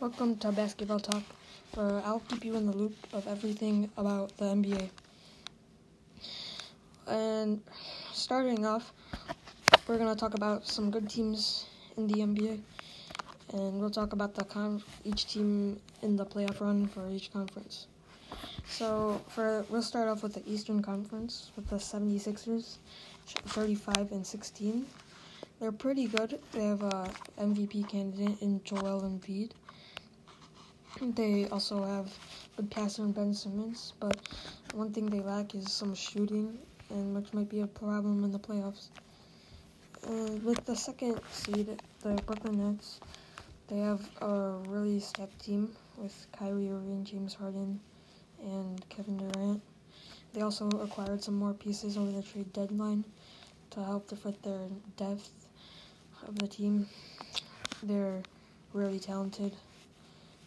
Welcome to Basketball Talk, where I'll keep you in the loop of everything about the NBA. And starting off, we're going to talk about some good teams in the NBA, and we'll talk about the con- each team in the playoff run for each conference. So, for we'll start off with the Eastern Conference with the 76ers, 35 and 16. They're pretty good. They have a MVP candidate in Joel Embiid. They also have good passer in Ben Simmons, but one thing they lack is some shooting, and which might be a problem in the playoffs. Uh, with the second seed, the Brooklyn Nets, they have a really stacked team with Kyrie Irving, James Harden, and Kevin Durant. They also acquired some more pieces over the trade deadline to help to fit their depth of the team. They're really talented.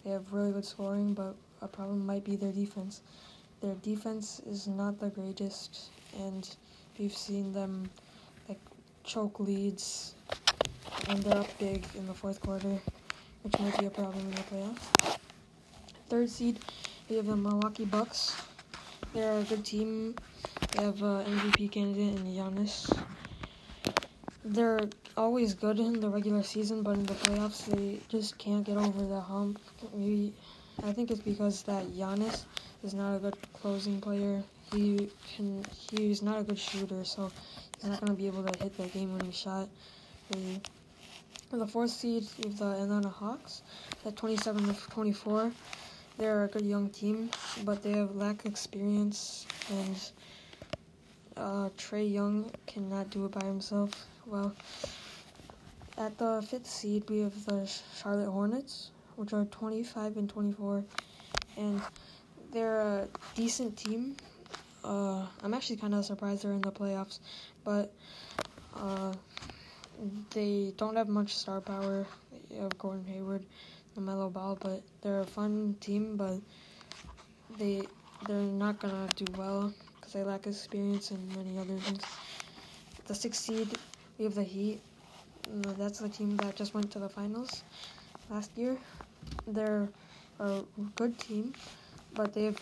They have really good scoring, but a problem might be their defense. Their defense is not the greatest, and we've seen them like choke leads, and they're up big in the fourth quarter, which might be a problem in the playoffs. Third seed, we have the Milwaukee Bucks. They're a good team. They have uh, an MVP candidate in Giannis. They're always good in the regular season, but in the playoffs they just can't get over the hump. Maybe I think it's because that Giannis is not a good closing player. He can he's not a good shooter, so he's not gonna be able to hit that game-winning shot. Really. The fourth seed, have the Atlanta Hawks at 27 of 24. They're a good young team, but they have lack of experience, and uh, Trae Young cannot do it by himself. Well, at the fifth seed, we have the Charlotte Hornets, which are 25 and 24, and they're a decent team. Uh, I'm actually kind of surprised they're in the playoffs, but uh, they don't have much star power. They have Gordon Hayward, and Melo Ball, but they're a fun team. But they they're not gonna do well because they lack experience and many other things. The sixth seed, we have the Heat. That's the team that just went to the finals last year. They're a good team, but they've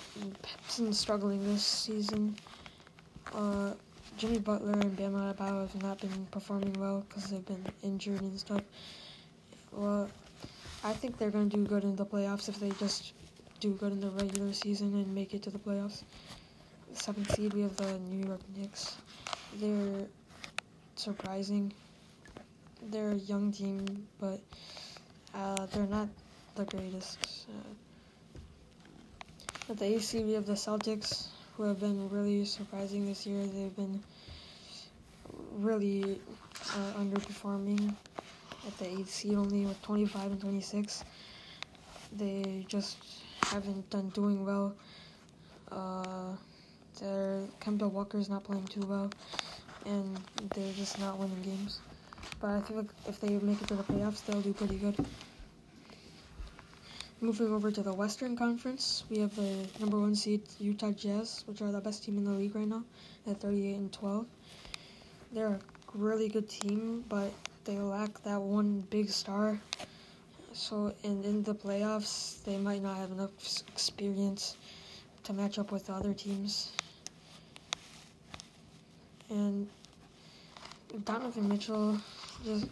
been struggling this season. Uh, Jimmy Butler and Bam Adebayo have not been performing well because they've been injured and stuff. Well, I think they're going to do good in the playoffs if they just do good in the regular season and make it to the playoffs. Seventh seed, we have the New York Knicks. They're surprising. They're a young team, but uh, they're not the greatest. Uh, at the AC, we have the Celtics, who have been really surprising this year. They've been really uh, underperforming at the 8th seed only with 25 and 26. They just haven't done doing well. Uh, their Kemba Walker's not playing too well, and they're just not winning games. But I think if they make it to the playoffs, they'll do pretty good. Moving over to the Western Conference, we have the number one seed Utah Jazz, which are the best team in the league right now, at 38 and 12. They're a really good team, but they lack that one big star. So, and in the playoffs, they might not have enough experience to match up with the other teams. And Donovan Mitchell just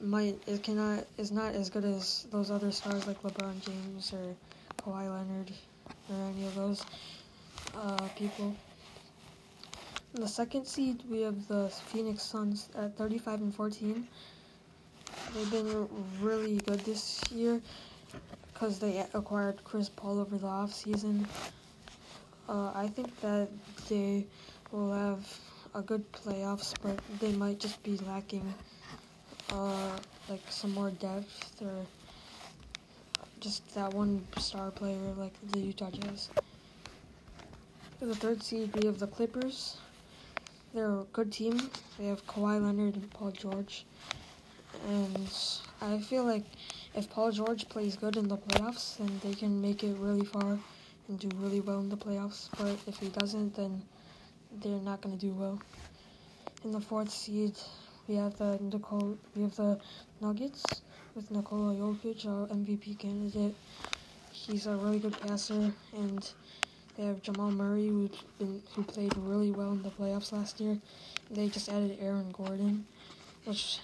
might it cannot is not as good as those other stars like LeBron James or Kawhi Leonard or any of those uh, people. In the second seed, we have the Phoenix Suns at 35 and 14. They've been really good this year because they acquired Chris Paul over the off season. Uh, I think that they will have a good playoffs, but they might just be lacking uh, like some more depth or just that one star player like the Utah Jazz. The third seed, be of the Clippers. They're a good team. They have Kawhi Leonard and Paul George. And I feel like if Paul George plays good in the playoffs, then they can make it really far and do really well in the playoffs. But if he doesn't, then they're not going to do well. In the fourth seed, we have the Nicole, we have the Nuggets. with Nikola Jokic, our MVP candidate. He's a really good passer, and they have Jamal Murray, who who played really well in the playoffs last year. They just added Aaron Gordon, which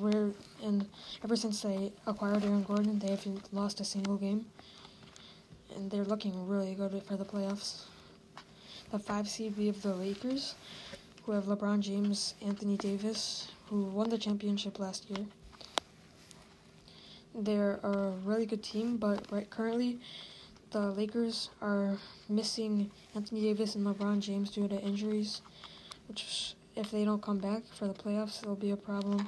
we're and ever since they acquired Aaron Gordon, they haven't lost a single game, and they're looking really good for the playoffs. The five seed we have the Lakers, who have LeBron James, Anthony Davis, who won the championship last year. They're a really good team, but right currently, the Lakers are missing Anthony Davis and LeBron James due to injuries, which if they don't come back for the playoffs, it'll be a problem.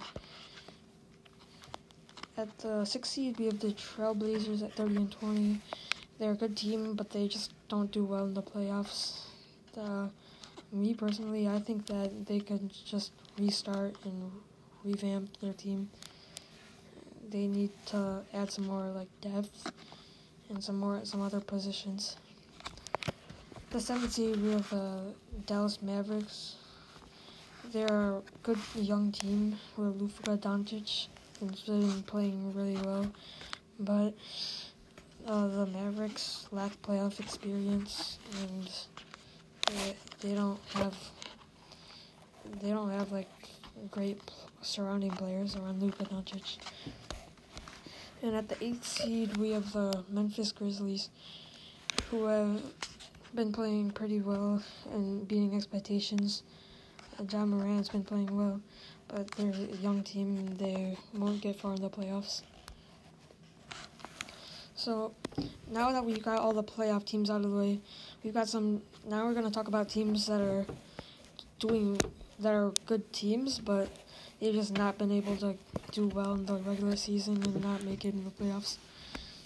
At the sixth seed, we have the Trailblazers at 30 and 20. They're a good team, but they just don't do well in the playoffs. Uh, me personally, I think that they could just restart and revamp their team. They need to add some more like depth and some more some other positions. The seventh seed we have the Dallas Mavericks. They're a good young team with Luka Doncic, who's been playing really well, but uh, the Mavericks lack playoff experience and they, don't have they don't have like great surrounding players around Luka Doncic. And at the eighth seed, we have the Memphis Grizzlies, who have been playing pretty well and beating expectations. Uh, Ja Morant's been playing well, but they're a young team they won't get far in the playoffs. So now that we've got all the playoff teams out of the way, we've got some. Now we're gonna talk about teams that are doing that are good teams, but they've just not been able to do well in the regular season and not make it in the playoffs.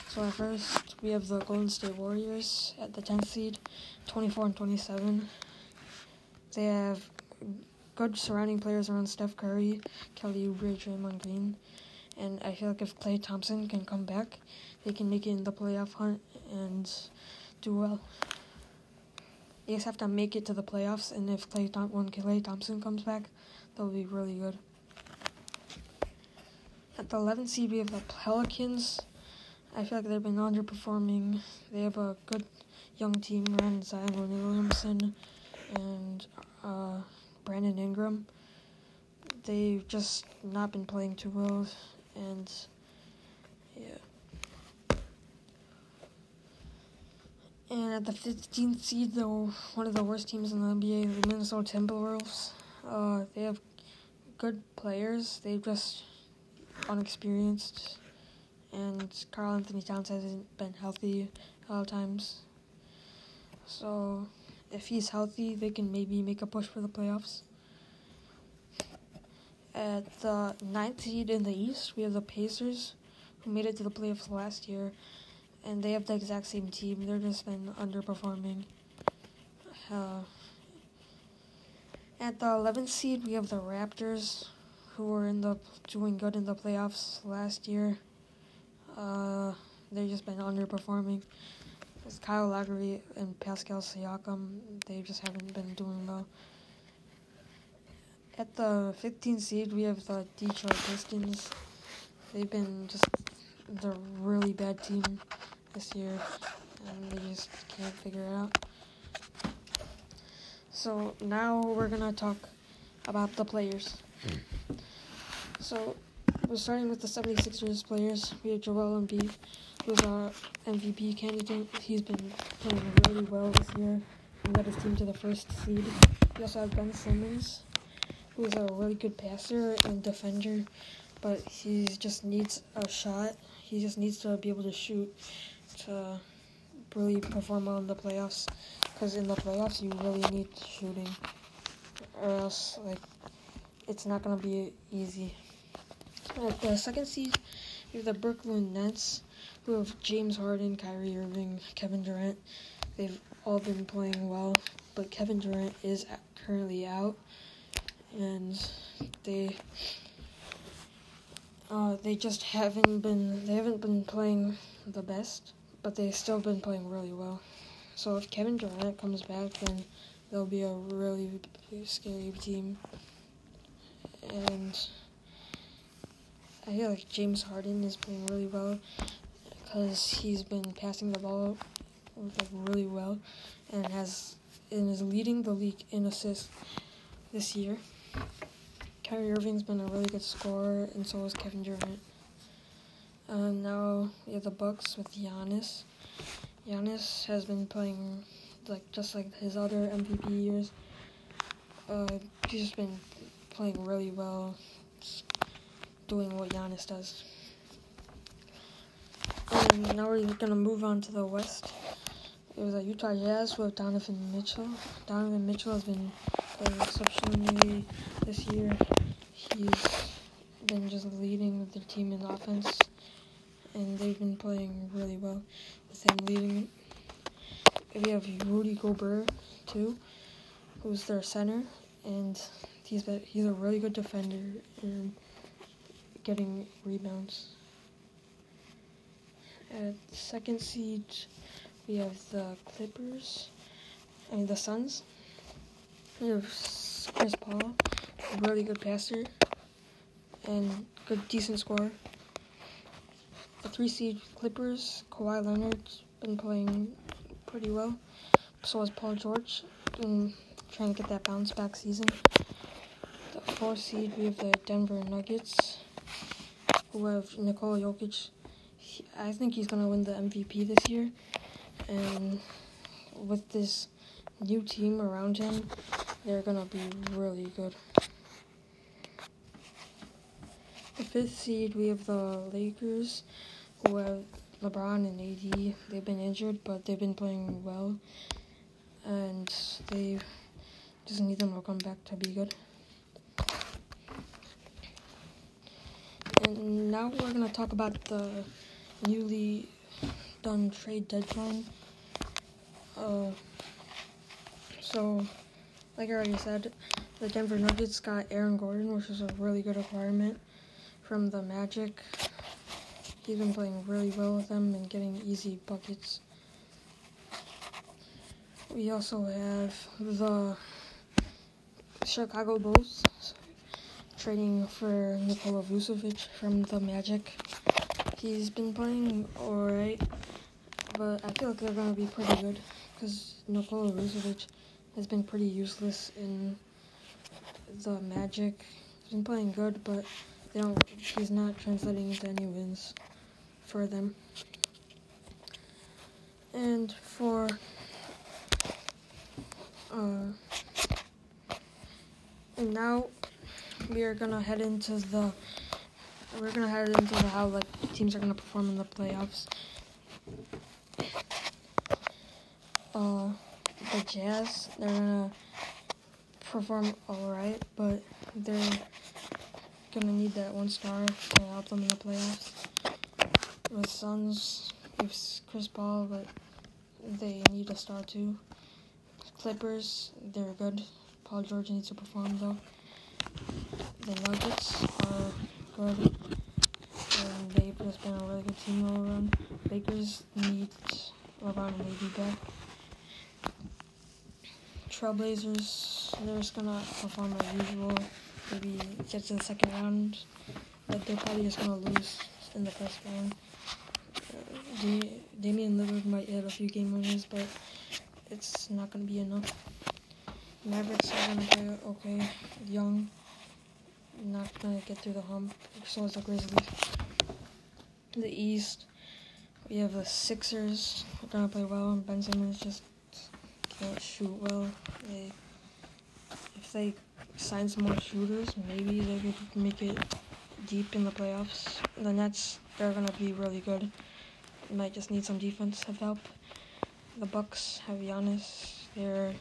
So at first we have the Golden State Warriors at the 10th seed, 24 and 27. They have good surrounding players around Steph Curry, Kelly Oubre, Draymond Green, and I feel like if Klay Thompson can come back, they can make it in the playoff hunt and do well. They just have to make it to the playoffs, and if Klay Thom- when Klay Thompson comes back, they'll be really good. At the 11th seed, we have the Pelicans. I feel like they've been underperforming. They have a good young team around Zion Williamson and uh, Brandon Ingram. They've just not been playing too well, and yeah. And at the 15th seed, though, one of the worst teams in the NBA, the Minnesota Timberwolves. Uh, they have good players. They've just unexperienced, and Karl-Anthony Towns hasn't been healthy a lot of times. So, if he's healthy, they can maybe make a push for the playoffs. At the ninth seed in the East, we have the Pacers, who made it to the playoffs last year, and they have the exact same team. They're just been underperforming. Uh, at the 11th seed, we have the Raptors, who were in the doing good in the playoffs last year. Uh, they've just been underperforming. It's Kyle Lowry and Pascal Siakam, they just haven't been doing well. At the 15th seed, we have the Detroit Pistons. They've been just the really bad team this year, and they just can't figure it out. So now we're gonna talk about the players. Hmm. So we're starting with the 76ers players. We have Joel Embiid, who's our MVP candidate. He's been playing really well this year and led his team to the first seed. We also have Ben Simmons, who's a really good passer and defender, but he just needs a shot. He just needs to be able to shoot to really perform well in the playoffs. Because in the playoffs, you really need shooting, or else like it's not gonna be easy. The second seed, we have the Brooklyn Nets, who have James Harden, Kyrie Irving, Kevin Durant. They've all been playing well, but Kevin Durant is currently out, and they uh, they just haven't been they haven't been playing the best, but they've still been playing really well. So if Kevin Durant comes back, then they'll be a really scary team. And I feel like James Harden is playing really well because he's been passing the ball like really well and has and is leading the league in assists this year. Kyrie Irving's been a really good scorer, and so is Kevin Durant. Uh, now we have the Bucks with Giannis. Giannis has been playing like just like his other MVP years. Uh, he's just been playing really well, doing what Giannis does. And now we're gonna move on to the West. It was a Utah Jazz with Donovan Mitchell. Donovan Mitchell has been playing exceptionally this year. He's been just leading the team in offense, and they've been playing really well with him leading. We have Rudy Gobert too, who's their center, and he's been, he's a really good defender and getting rebounds. At second seed, we have the Clippers, I mean the Suns. We have Chris Paul, a really good passer, and good decent scorer. The three seed Clippers, Kawhi Leonard's been playing pretty well. So has Paul George, been trying to get that bounce back season. The four seed we have the Denver Nuggets, who have Nikola Jokic I think he's gonna win the MVP this year, and with this new team around him, they're gonna be really good. The fifth seed, we have the Lakers, have LeBron and AD. They've been injured, but they've been playing well, and they just need them to come back to be good. And now we're gonna talk about the newly done trade deadline. Uh, so, like I already said, the Denver Nuggets got Aaron Gordon, which is a really good acquirement from the Magic. He's been playing really well with them and getting easy buckets. We also have the Chicago Bulls trading for Nikola Vucevic from the Magic. He's been playing alright, but I feel like they're going to be pretty good because Nikola Vucevic has been pretty useless in the Magic. He's been playing good, but they don't. He's not translating into any wins for them. And for uh, and now we are gonna head into the we're gonna head into the how like teams are gonna perform in the playoffs. Uh, the Jazz, they're gonna perform alright, but they're gonna need that one star to help them in the playoffs. The Suns, it's Chris Paul, but they need a star too. Clippers, they're good. Paul George needs to perform though. The Nuggets are good and they've just been a really good team all around. Lakers need LeBron and AD back. Trailblazers, they're just gonna perform as usual. Maybe get to the second round, but they're probably just gonna lose in the first round. Damian Lillard might hit a few game winners, but it's not gonna be enough. Mavericks are gonna play okay, young, not gonna get through the hump. So is the Grizzlies the East, we have the Sixers. They're gonna play well, and Ben Simmons just can't shoot well. They, if they sign some more shooters, maybe they could make it deep in the playoffs. The Nets, they're gonna be really good. Might just need some defensive help. The Bucks have Giannis. They're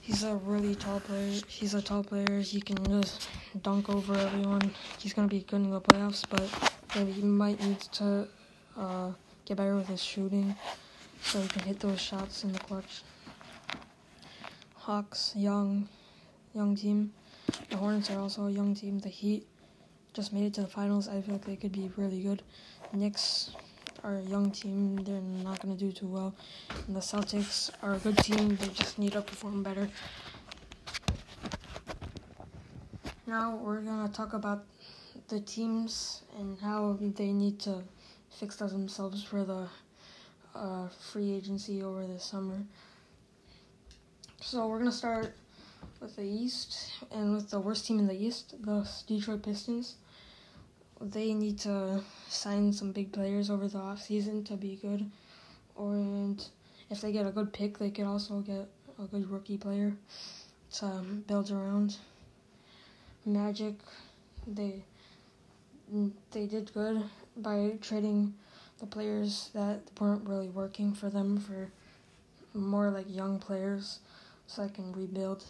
he's a really tall player. He's a tall player. He can just dunk over everyone. He's gonna be good in the playoffs, but and he might need to uh, get better with his shooting so he can hit those shots in the clutch. Hawks, young, young team. The Hornets are also a young team. The Heat just made it to the finals. I feel like they could be really good. Knicks are a young team. They're not going to do too well. And the Celtics are a good team. They just need to perform better. Now we're going to talk about the teams and how they need to fix themselves for the uh, free agency over the summer. So we're gonna start with the East and with the worst team in the East, the Detroit Pistons. They need to sign some big players over the off season to be good, or and if they get a good pick, they could also get a good rookie player to um, build around. Magic, they they did good by trading the players that weren't really working for them for more like young players so I can rebuild,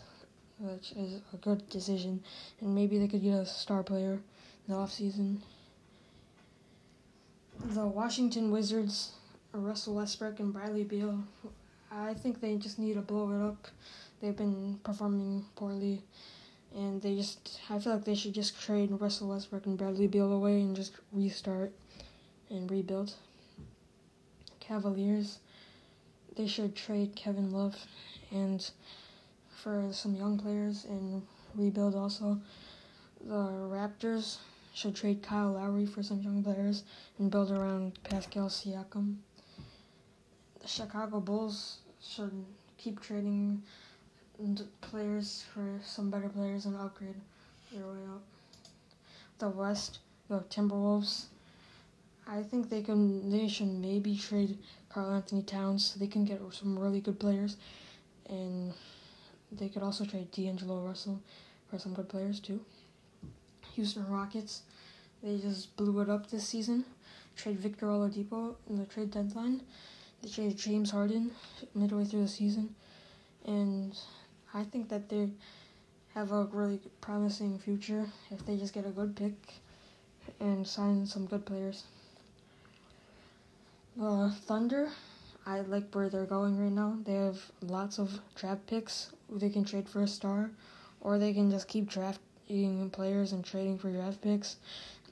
which is a good decision. And maybe they could get a star player the off season. The Washington Wizards, Russell Westbrook and Bradley Beal, I think they just need to blow it up. They've been performing poorly and they just I feel like they should just trade Russell Westbrook and Bradley Beal away and just restart and rebuild. Cavaliers, they should trade Kevin Love and for some young players and rebuild also. The Raptors should trade Kyle Lowry for some young players and build around Pascal Siakam. The Chicago Bulls should keep trading players for some better players and upgrade their way up. The West, the Timberwolves. I think they can. They should maybe trade Karl-Anthony Towns so they can get some really good players, and they could also trade D'Angelo Russell for some good players too. Houston Rockets, they just blew it up this season. Trade Victor Oladipo in the trade deadline. They traded James Harden midway through the season, and I think that they have a really promising future if they just get a good pick and sign some good players. The Thunder, I like where they're going right now. They have lots of draft picks they can trade for a star, or they can just keep drafting players and trading for draft picks,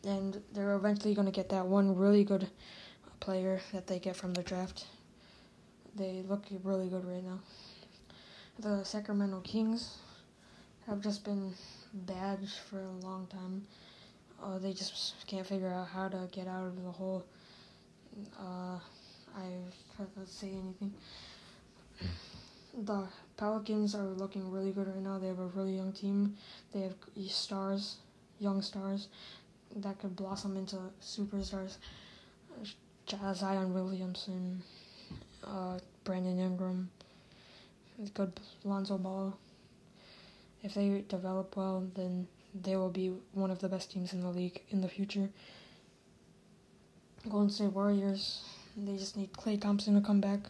and they're eventually going to get that one really good player that they get from the draft. They look really good right now the Sacramento Kings have just been bad for a long time. Uh, they just can't figure out how to get out of the hole. Uh, I let's say anything. The Pelicans are looking really good right now. They have a really young team. They have stars, young stars that could blossom into superstars. Zion Williamson, uh, Brandon Ingram good Lonzo Ball. If they develop well, then they will be one of the best teams in the league in the future. Golden State Warriors, they just need Klay Thompson to come back,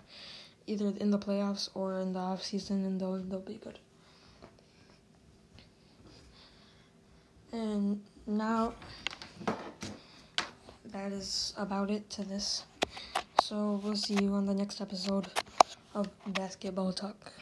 either in the playoffs or in the off season, and they'll they'll be good. And now that is about it to this. So we'll see you on the next episode of Basketball Talk.